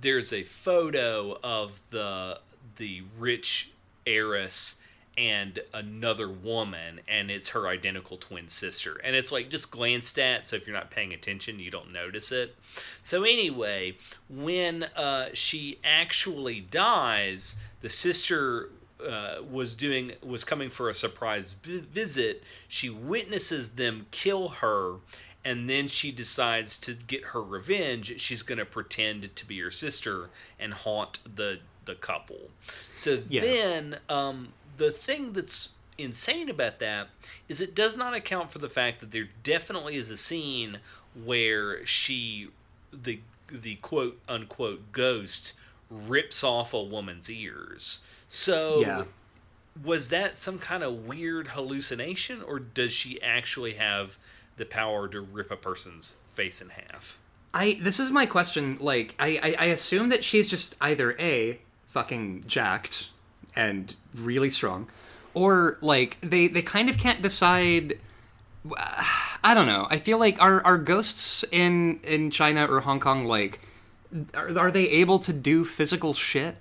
there's a photo of the the rich heiress and another woman, and it's her identical twin sister. And it's like just glanced at, so if you're not paying attention, you don't notice it. So anyway, when uh, she actually dies, the sister uh, was doing was coming for a surprise vi- visit. She witnesses them kill her, and then she decides to get her revenge. She's going to pretend to be her sister and haunt the the couple. So Yeah. then, um, the thing that's insane about that is it does not account for the fact that there definitely is a scene where she the the quote unquote ghost rips off a woman's ears. So Yeah. was that some kind of weird hallucination or does she actually have the power to rip a person's face in half? I this is my question. Like, I, I I assume that she's just either a fucking jacked and really strong, or like they they kind of can't decide. Uh, I don't know. I feel like are are ghosts in in China or Hong Kong like are, are they able to do physical shit?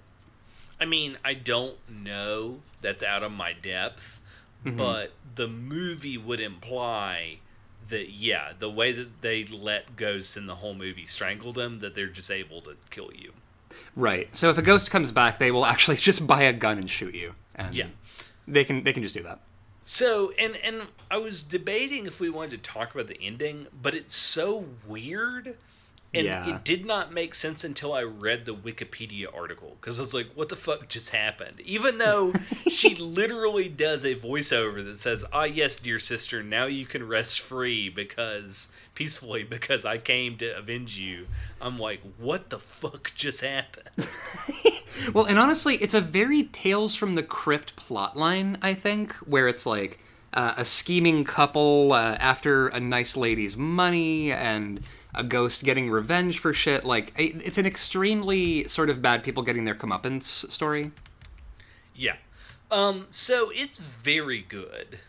I mean, I don't know. That's out of my depth. Mm-hmm. But the movie would imply that, yeah, the way that they let ghosts in the whole movie strangle them, that they're just able to kill you. Right. So if a ghost comes back, they will actually just buy a gun and shoot you. And Yeah. They can they can just do that. So, and and I was debating if we wanted to talk about the ending, but it's so weird, and Yeah. it did not make sense until I read the Wikipedia article because I was like, "What the fuck just happened?" Even though she literally does a voiceover that says, "Ah, yes, dear sister, now you can rest free because peacefully because I came to avenge you." I'm like, "What the fuck just happened?" Well, and honestly, it's a very Tales from the Crypt plotline, I think, where it's like uh, a scheming couple uh, after a nice lady's money and a ghost getting revenge for shit. Like, it's an extremely sort of bad people getting their comeuppance story. Yeah. Um. So it's very good.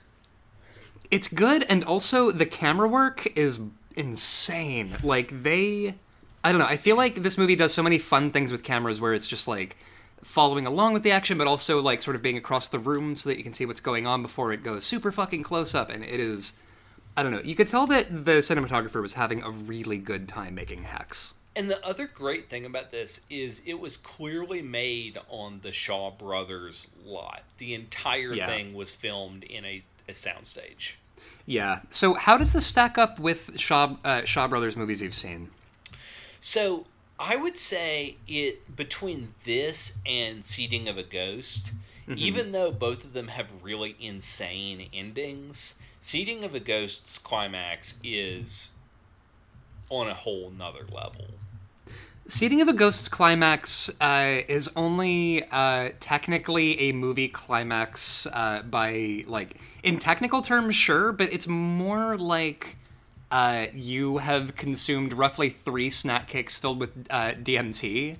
It's good, and also the camera work is insane. Like, they. I don't know. I feel like this movie does so many fun things with cameras where it's just like following along with the action, but also like sort of being across the room so that you can see what's going on before it goes super fucking close up. And it is. I don't know. You could tell that the cinematographer was having a really good time making Hex. And the other great thing about this is it was clearly made on the Shaw Brothers lot. The entire Yeah. thing was filmed in a, a soundstage. Yeah. So, how does this stack up with Shaw, uh, Shaw Brothers movies you've seen? So I would say it between this and Seeding of a Ghost, even though both of them have really insane endings, Seeding of a Ghost's climax is on a whole nother level. Seeding of a Ghost's climax uh, is only uh, technically a movie climax uh, by, like, in technical terms, sure, but it's more like uh, you have consumed roughly three snack cakes filled with uh, DMT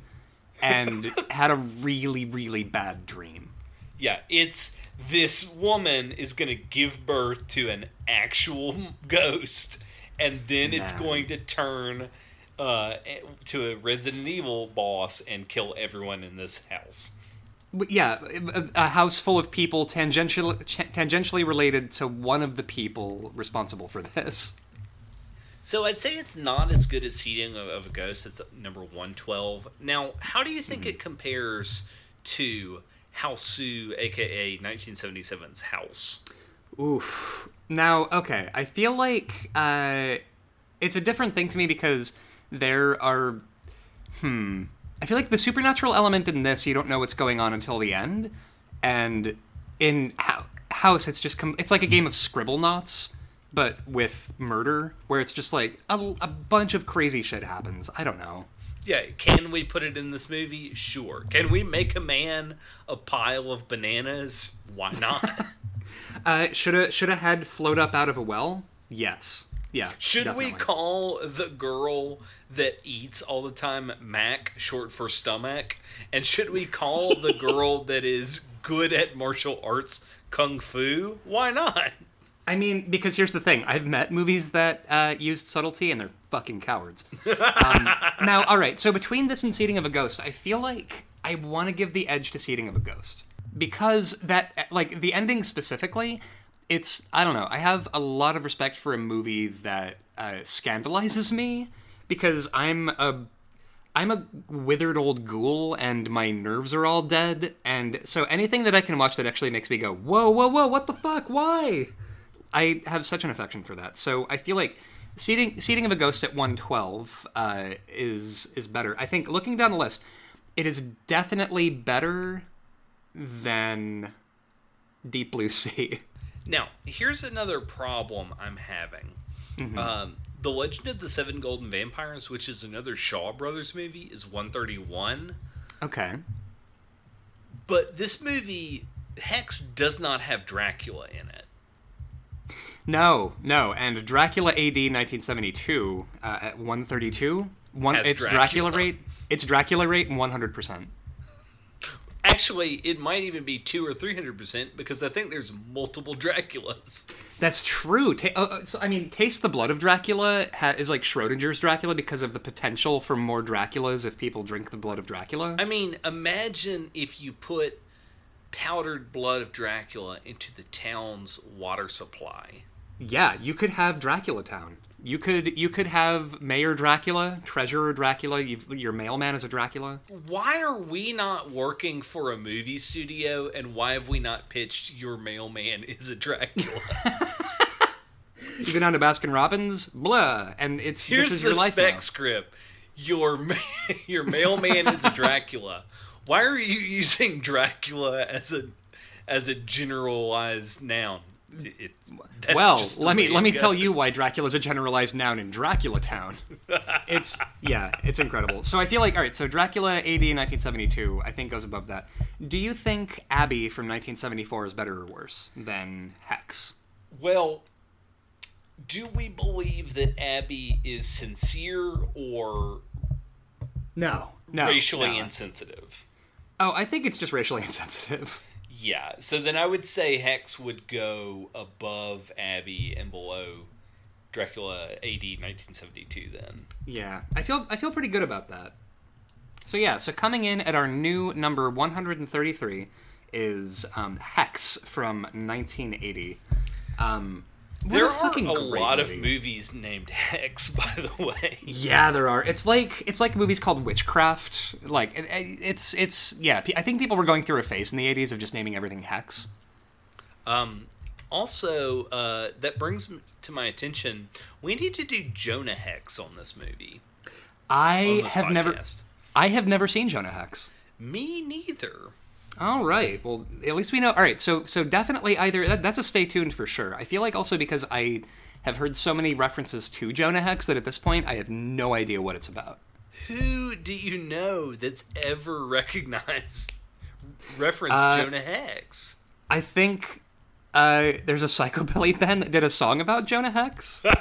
and had a really, really bad dream. Yeah, it's this woman is going to give birth to an actual ghost, and then it's going to turn uh, to a Resident Evil boss and kill everyone in this house. Yeah, a, house full of people tangentially, tangentially related to one of the people responsible for this. So I'd say it's not as good as Seeding of, a Ghost. It's number 112. Now, how do you think it compares to Hausu, aka 1977's House? Oof. Now, okay, I feel like uh, it's a different thing to me because there are. Hmm. I feel like the supernatural element in this, you don't know what's going on until the end, and in Ho- House, it's just com- it's like a game of Scribblenauts, but with murder, where it's just like a, a bunch of crazy shit happens. I don't know. Yeah, can we put it in this movie? Sure. Can we make a man a pile of bananas? Why not? Uh, should a should a head float up out of a well? Yes. Yeah. Should we call the girl that eats all the time Mac, short for stomach? And should we call the girl that is good at martial arts kung fu? Why not? I mean, because here's the thing: I've met movies that uh, used subtlety, and they're fucking cowards. Um, now, all right. So between this and Seeding of a Ghost, I feel like I want to give the edge to Seeding of a Ghost because that, like, the ending specifically, it's I don't know. I have a lot of respect for a movie that uh, scandalizes me because I'm a I'm a withered old ghoul and my nerves are all dead, and so anything that I can watch that actually makes me go, whoa, whoa, whoa, what the fuck? Why? I have such an affection for that. So I feel like seeding seeding of a ghost at 112 uh, is is better. I think looking down the list, it is definitely better than Deep Blue Sea. Now, here's another problem I'm having. Mm-hmm. Um, the Legend of the Seven Golden Vampires, which is another Shaw Brothers movie, is 131. Okay. But this movie, Hex does not have Dracula in it. No, no, and Dracula AD 1972 uh, at 132. One, its Dracula. Dracula rate. Its Dracula rate 100. percent Actually, it might even be two or three hundred percent because I think there's multiple Draculas. That's true. Ta- uh, uh, so, I mean, Taste the Blood of Dracula ha- is like Schrodinger's Dracula because of the potential for more Draculas if people drink the blood of Dracula. I mean, imagine if you put powdered blood of Dracula into the town's water supply. yeah, you could have Dracula Town. You could you could have Mayor Dracula, Treasurer Dracula. You've, your mailman is a Dracula. Why are we not working for a movie studio, and why have we not pitched your mailman is a Dracula? You go down to Baskin Robbins, blah, and it's Here's this is your life spec now. script. Your ma- your mailman is a Dracula. Why are you using Dracula as a as a generalized noun? It- Well, let me let me tell you why Dracula's a generalized noun in Dracula Town. It's yeah, it's incredible. So I feel like all right, so Dracula AD 1972 I think goes above that. Do you think Abby from 1974 is better or worse than Hex? Well, do we believe that Abby is sincere or No. No. racially no. insensitive? Oh, I think it's just racially insensitive. Yeah, so then I would say Hex would go above Abby and below Dracula AD 1972 then. Yeah. I feel I feel pretty good about that. So yeah, so coming in at our new number 133 is um, Hex from 1980. Um, what There a are fucking a lot of movies named Hex, by the way. Yeah, there are. It's like it's like movies called Witchcraft. Like it, it's it's yeah. I think people were going through a phase in the '80s of just naming everything Hex. Um, also, uh, that brings to my attention, we need to do Jonah Hex on this movie. I this have never. I have never seen Jonah Hex. Me neither. All right. Well, at least we know. All right. So so definitely either that, that's a stay tuned for sure. I feel like also because I have heard so many references to Jonah Hex that at this point I have no idea what it's about. Who do you know that's ever recognized reference Uh, Jonah Hex? I think uh, there's a psychobilly band that did a song about Jonah Hex. well,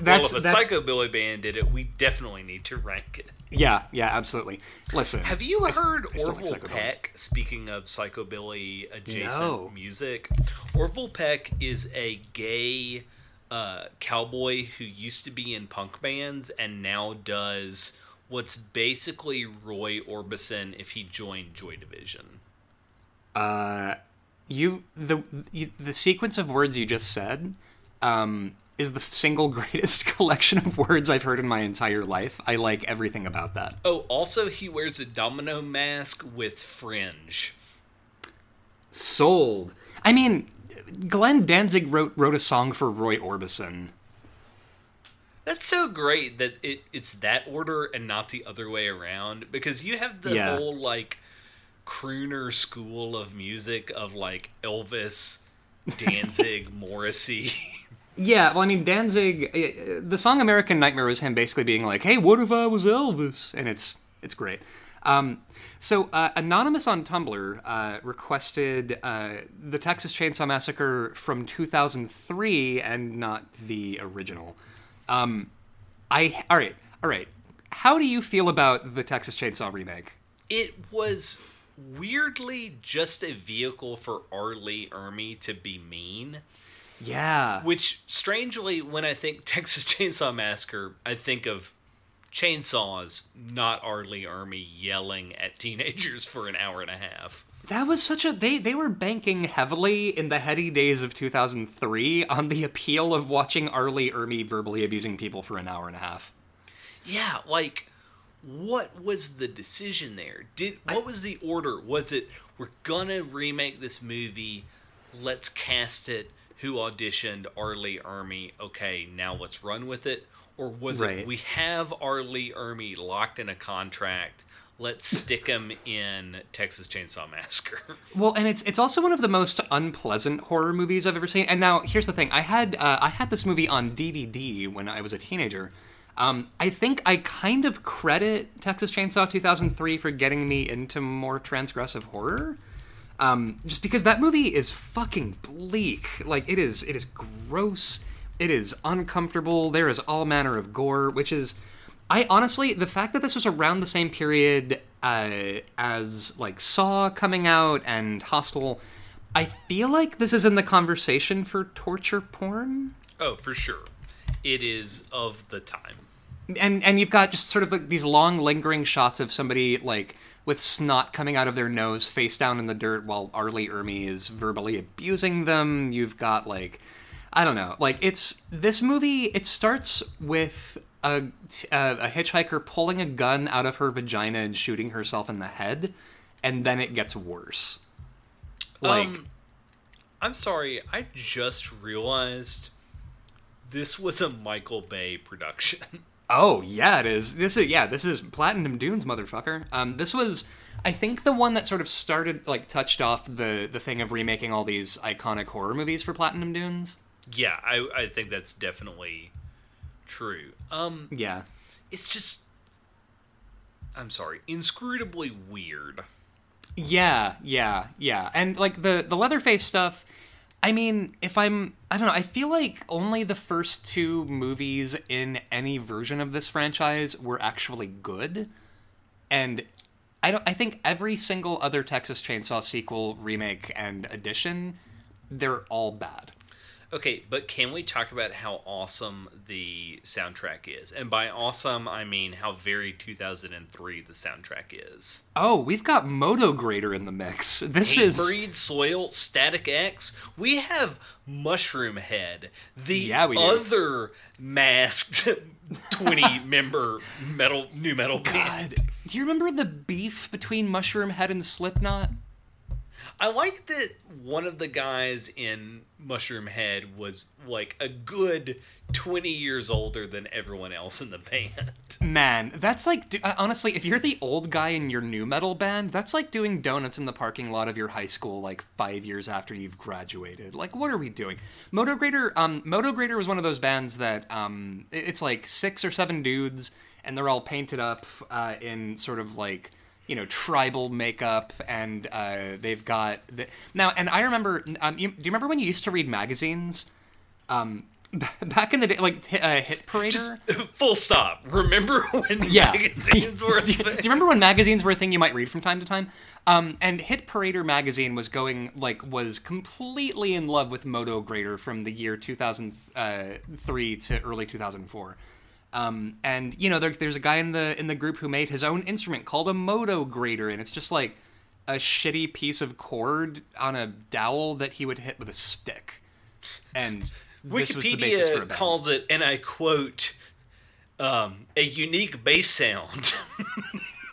that's- if a that's- Psychobilly band did it, we definitely need to rank it. yeah, yeah, absolutely. Listen, Have you I heard I still like Orville. Peck? Speaking of psychobilly adjacent No. music, Orville Peck is a gay uh, cowboy who used to be in punk bands and now does what's basically Roy Orbison if he joined Joy Division. Uh, you the the sequence of words you just said um, is the single greatest collection of words I've heard in my entire life. I like everything about that. Oh, also he wears a domino mask with fringe. Sold. I mean, Glenn Danzig wrote wrote a song for Roy Orbison. That's so great that it, it's that order and not the other way around because you have the Yeah. whole like crooner school of music of like Elvis, Danzig, Morrissey. Yeah, well, I mean, Danzig, uh, the song "American Nightmare" was him basically being like, "Hey, what if I was Elvis?" and it's it's great. Um, so, uh, anonymous on Tumblr uh, requested uh, the Texas Chainsaw Massacre from 2003 and not the original. Um, I all right, all right. How do you feel about the Texas Chainsaw remake? it was weirdly just a vehicle for R. Ermey to be mean. Yeah, Which, strangely, when I think Texas Chainsaw Massacre, I think of chainsaws, not R. Ermey yelling at teenagers for an hour and a half. That was such a they they were banking heavily in the heady days of 2003 on the appeal of watching R. Lee Ermey verbally abusing people for an hour and a half. Yeah, like, what was the decision there? Did what was the order? Was it we're gonna remake this movie? Let's cast it. Who auditioned? R. Lee Ermey. Okay, now let's run with it. Or was Right. it we have R. Lee Ermey locked in a contract? Let's stick him in Texas Chainsaw Massacre. Well, and it's it's also one of the most unpleasant horror movies I've ever seen. And now here's the thing: I had uh, I had this movie on DVD when I was a teenager. Um, I think I kind of credit Texas Chainsaw 2003 for getting me into more transgressive horror. Um, just because that movie is fucking bleak. Like it is, it is gross. It is uncomfortable. There is all manner of gore, which is, I honestly, the fact that this was around the same period uh, as like Saw coming out and Hostel, I feel like this is in the conversation for torture porn. oh, for sure. It is of the time. And and you've got just sort of like these long lingering shots of somebody like with snot coming out of their nose face down in the dirt while R. Lee Ermey is verbally abusing them. You've got like i don't know. Like it's this movie it starts with a, a, hitchhiker pulling a gun out of her vagina and shooting herself in the head and then it gets worse. Like Um, I'm sorry, I just realized this was a Michael Bay production. Oh yeah, it is. This is yeah, this is Platinum Dunes, motherfucker. Um, this was, I think, the one that sort of started like touched off the the thing of remaking all these iconic horror movies for Platinum Dunes. yeah, I, I think that's definitely true. Um, Yeah, it's just, I'm sorry, inscrutably weird. yeah, yeah, yeah, and like the the Leatherface stuff. I mean, if I'm, I don't know. I feel like only the first two movies in any version of this franchise were actually good, and I don't. I think every single other Texas Chainsaw sequel, remake, and edition, they're all bad. Okay, but can we talk about how awesome the soundtrack is? And by awesome, I mean how very 2003 the soundtrack is. Oh, we've got Motograter in the mix. This is Breed Soil, Static X. We have Mushroom Head, the Yeah, we do. other masked 20 member metal new metal band. God. Do you remember the beef between Mushroom Head and Slipknot? I like that one of the guys in Mushroom Head was like a good 20 years older than everyone else in the band. Man, that's like uh, honestly, if you're the old guy in your new metal band, that's like doing donuts in the parking lot of your high school like five years after you've graduated. Like, what are we doing? Motograter, um, Motograter was one of those bands that um, it's like six or seven dudes, and they're all painted up uh, in sort of like you know tribal makeup, and uh, they've got the- now. And I remember, um, you, do you remember when you used to read magazines? Um, back in the day, like uh, Hit Parader. Full stop. Remember when yeah. magazines were a do, you, do thing? you remember when magazines were a thing you might read from time to time? Um, and Hit Parader magazine was going like was completely in love with Motograter from the year 2003 to early 2004. Um, and you know there, there's a guy in the in the group who made his own instrument called a Motograter, and it's just like a shitty piece of cord on a dowel that he would hit with a stick. And this was the basis for a Wikipedia band. calls it, and I quote, um, a unique bass sound.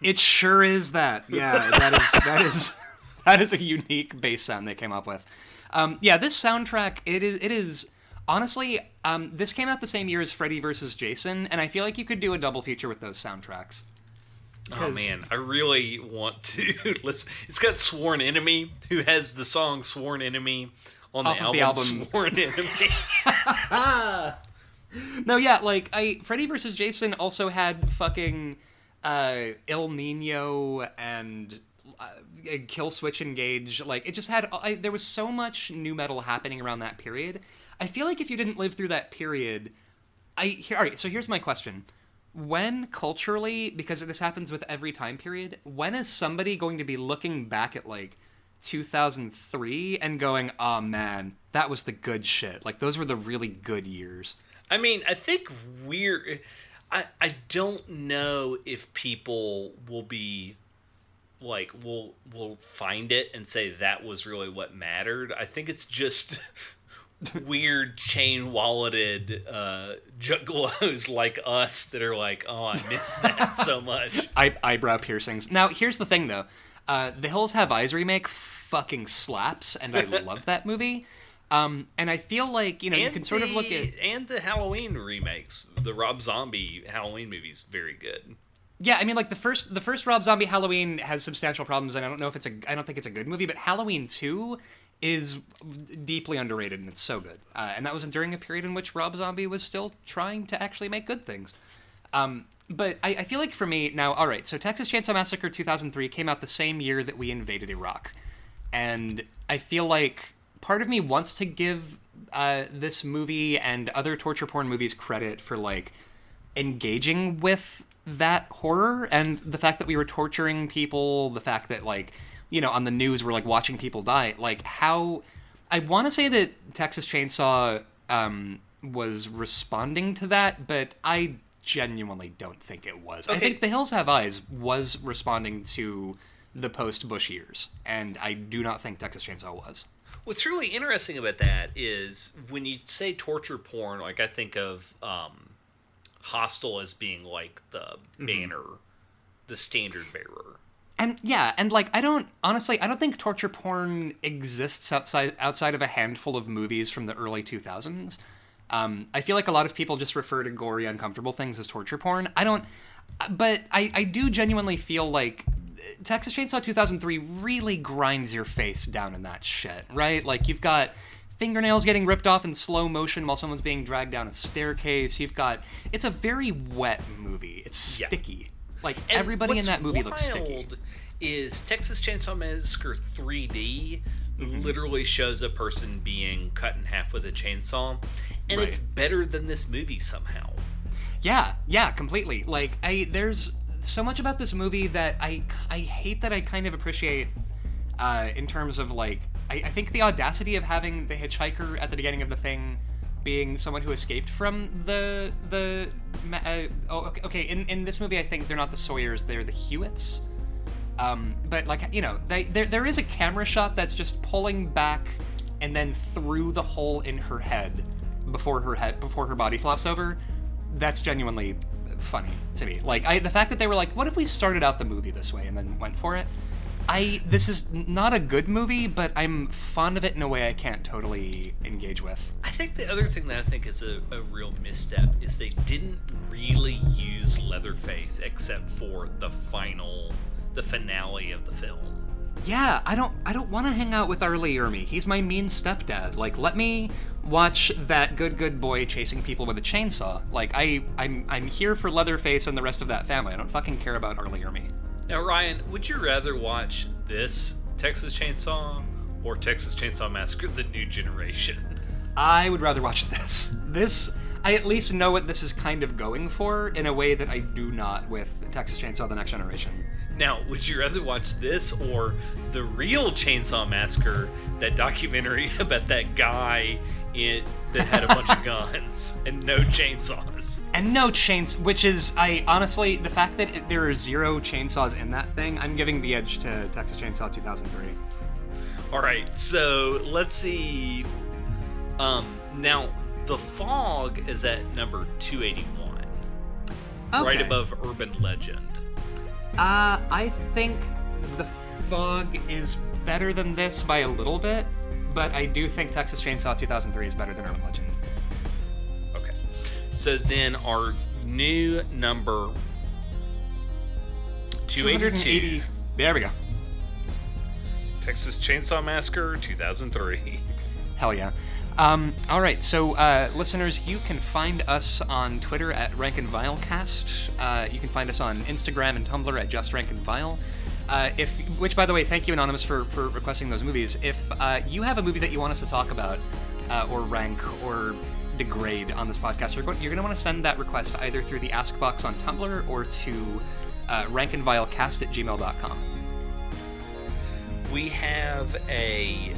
It sure is that. Yeah, that is that is that is a unique bass sound they came up with. Um, yeah, this soundtrack it is it is honestly um, this came out the same year as Freddy vs. Jason, and I feel like you could do a double feature with those soundtracks. Oh man, I really want to listen. It's got Sworn Enemy, who has the song Sworn Enemy on the Off of album, the album. Sworn Enemy. No, yeah, like I Freddy vs. Jason also had fucking uh, Ill Niño and uh, Kill Switch Engage. Like it just had I, there was so much new metal happening around that period. I feel like if you didn't live through that period, I here, all right. So here's my question: When culturally, because this happens with every time period, when is somebody going to be looking back at like 2003 and going, "Oh man, that was the good shit. Like those were the really good years." I mean, I think we're. I I don't know if people will be like will will find it and say that was really what mattered. I think it's just weird chain walleted uh, juggalos like us that are like, oh, I miss that so much. eye- eyebrow piercings. Now, here's the thing, though. Uh, the Hills Have Eyes remake fucking slaps, and I love that movie. Um, and I feel like you know you can sort of look the- at and the Halloween remakes. The Rob Zombie Halloween movie's very good. yeah. I mean, like the first the first Rob Zombie Halloween has substantial problems, and I don't know if it's a I don't think it's a good movie, but Halloween Two is deeply underrated and it's so good. Uh, and that was during a period in which Rob Zombie was still trying to actually make good things. Um, but I, I feel like for me now, all right. So Texas Chainsaw Massacre 2003 came out the same year that we invaded Iraq, and I feel like part of me wants to give uh, this movie and other torture porn movies credit for like engaging with that horror and the fact that we were torturing people, the fact that like you know on the news we're like watching people die, like how I want to say that Texas Chainsaw um, was responding to that, but I genuinely don't think it was. I think The Hills Have Eyes was responding to the post Bush years, and I do not think Texas Chainsaw was. What's really interesting about that is when you say torture porn, like I think of um, Hostel as being like the Mm-hmm. banner, the standard bearer. And yeah, and like I don't honestly, I don't think torture porn exists outside outside of a handful of movies from the early 2000s. Um, I feel like a lot of people just refer to gory, uncomfortable things as torture porn. I don't, but I, I do genuinely feel like Texas Chainsaw 2003 really grinds your face down in that shit, right? Like you've got fingernails getting ripped off in slow motion while someone's being dragged down a staircase. You've got it's a very wet movie. It's Yeah. Like And everybody in that movie looks sticky. Is Texas Chainsaw Massacre 3D Mm-hmm. literally shows a person being cut in half with a chainsaw, and Right. it's better than this movie somehow. Yeah, yeah, completely. Like I there's so much about this movie that I I hate that I kind of appreciate uh, in terms of like I, I think the audacity of having the hitchhiker at the beginning of the thing being someone who escaped from the the uh, oh okay, in in this movie I think they're not the Sawyers they're the Hewitts. Um, but like you know, they, there there is a camera shot that's just pulling back and then through the hole in her head before her head before her body flops over. That's genuinely funny to me. Like I, the fact that they were like, "What if we started out the movie this way and then went for it?" I this is not a good movie, but I'm fond of it in a way I can't totally engage with. I think the other thing that I think is a, a real misstep is they didn't really use Leatherface except for the final, the finale of the film. Yeah, I don't I don't want to hang out with R. Lee Ermey. He's my mean stepdad. Like let me watch that good good boy chasing people with a chainsaw. Like I I'm I'm here for Leatherface and the rest of that family. I don't fucking care about R. Lee Ermey. Now, Ryan, would you rather watch this Texas Chainsaw or Texas Chainsaw Massacre: The New Generation? I would rather watch this. This I at least know what this is kind of going for in a way that I do not with Texas Chainsaw the Next Generation. Now, would you rather watch this or the real Chainsaw Massacre, that documentary about that guy in, that had a bunch of guns and no chainsaws? And no chains, which is I honestly the fact that it, there are zero chainsaws in that thing, I'm giving the edge to Texas Chainsaw 2003. All right, so let's see. Um, now The Fog is at number 281, right above Urban Legend. Uh, I think the fog is better than this by a little bit, but I do think Texas Chainsaw 2003 is better than Urban Legend. Okay. So then our new number 282 There we go. Texas Chainsaw Massacre 2003. Hell yeah. Um, all right, so uh, listeners, you can find us on Twitter at Rank and Vilecast. Uh, you can find us on Instagram and Tumblr at Just Rank and Vile. Uh, if, which, by the way, thank you, Anonymous, for, for requesting those movies. If uh, you have a movie that you want us to talk about, uh, or rank, or degrade on this podcast, you're going, you're going to want to send that request either through the Ask box on Tumblr or to uh, rankandvilecast at gmail.com. We have a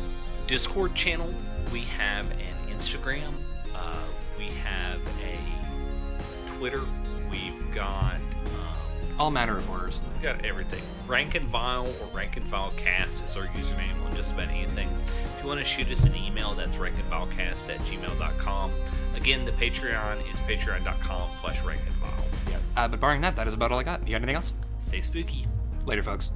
Discord channel. We have an Instagram. Uh, we have a Twitter. We've got All manner of horrors. we've got everything. Rank and Vile or Rank and Vile Cast is our username on just about anything. If you want to shoot us an email, that's rankandvilecast at gmail.com. Again, the Patreon is patreon.com slash rankandvile. Yeah. Uh, but barring that, that is about all I got. You got anything else? Stay spooky. Later, folks.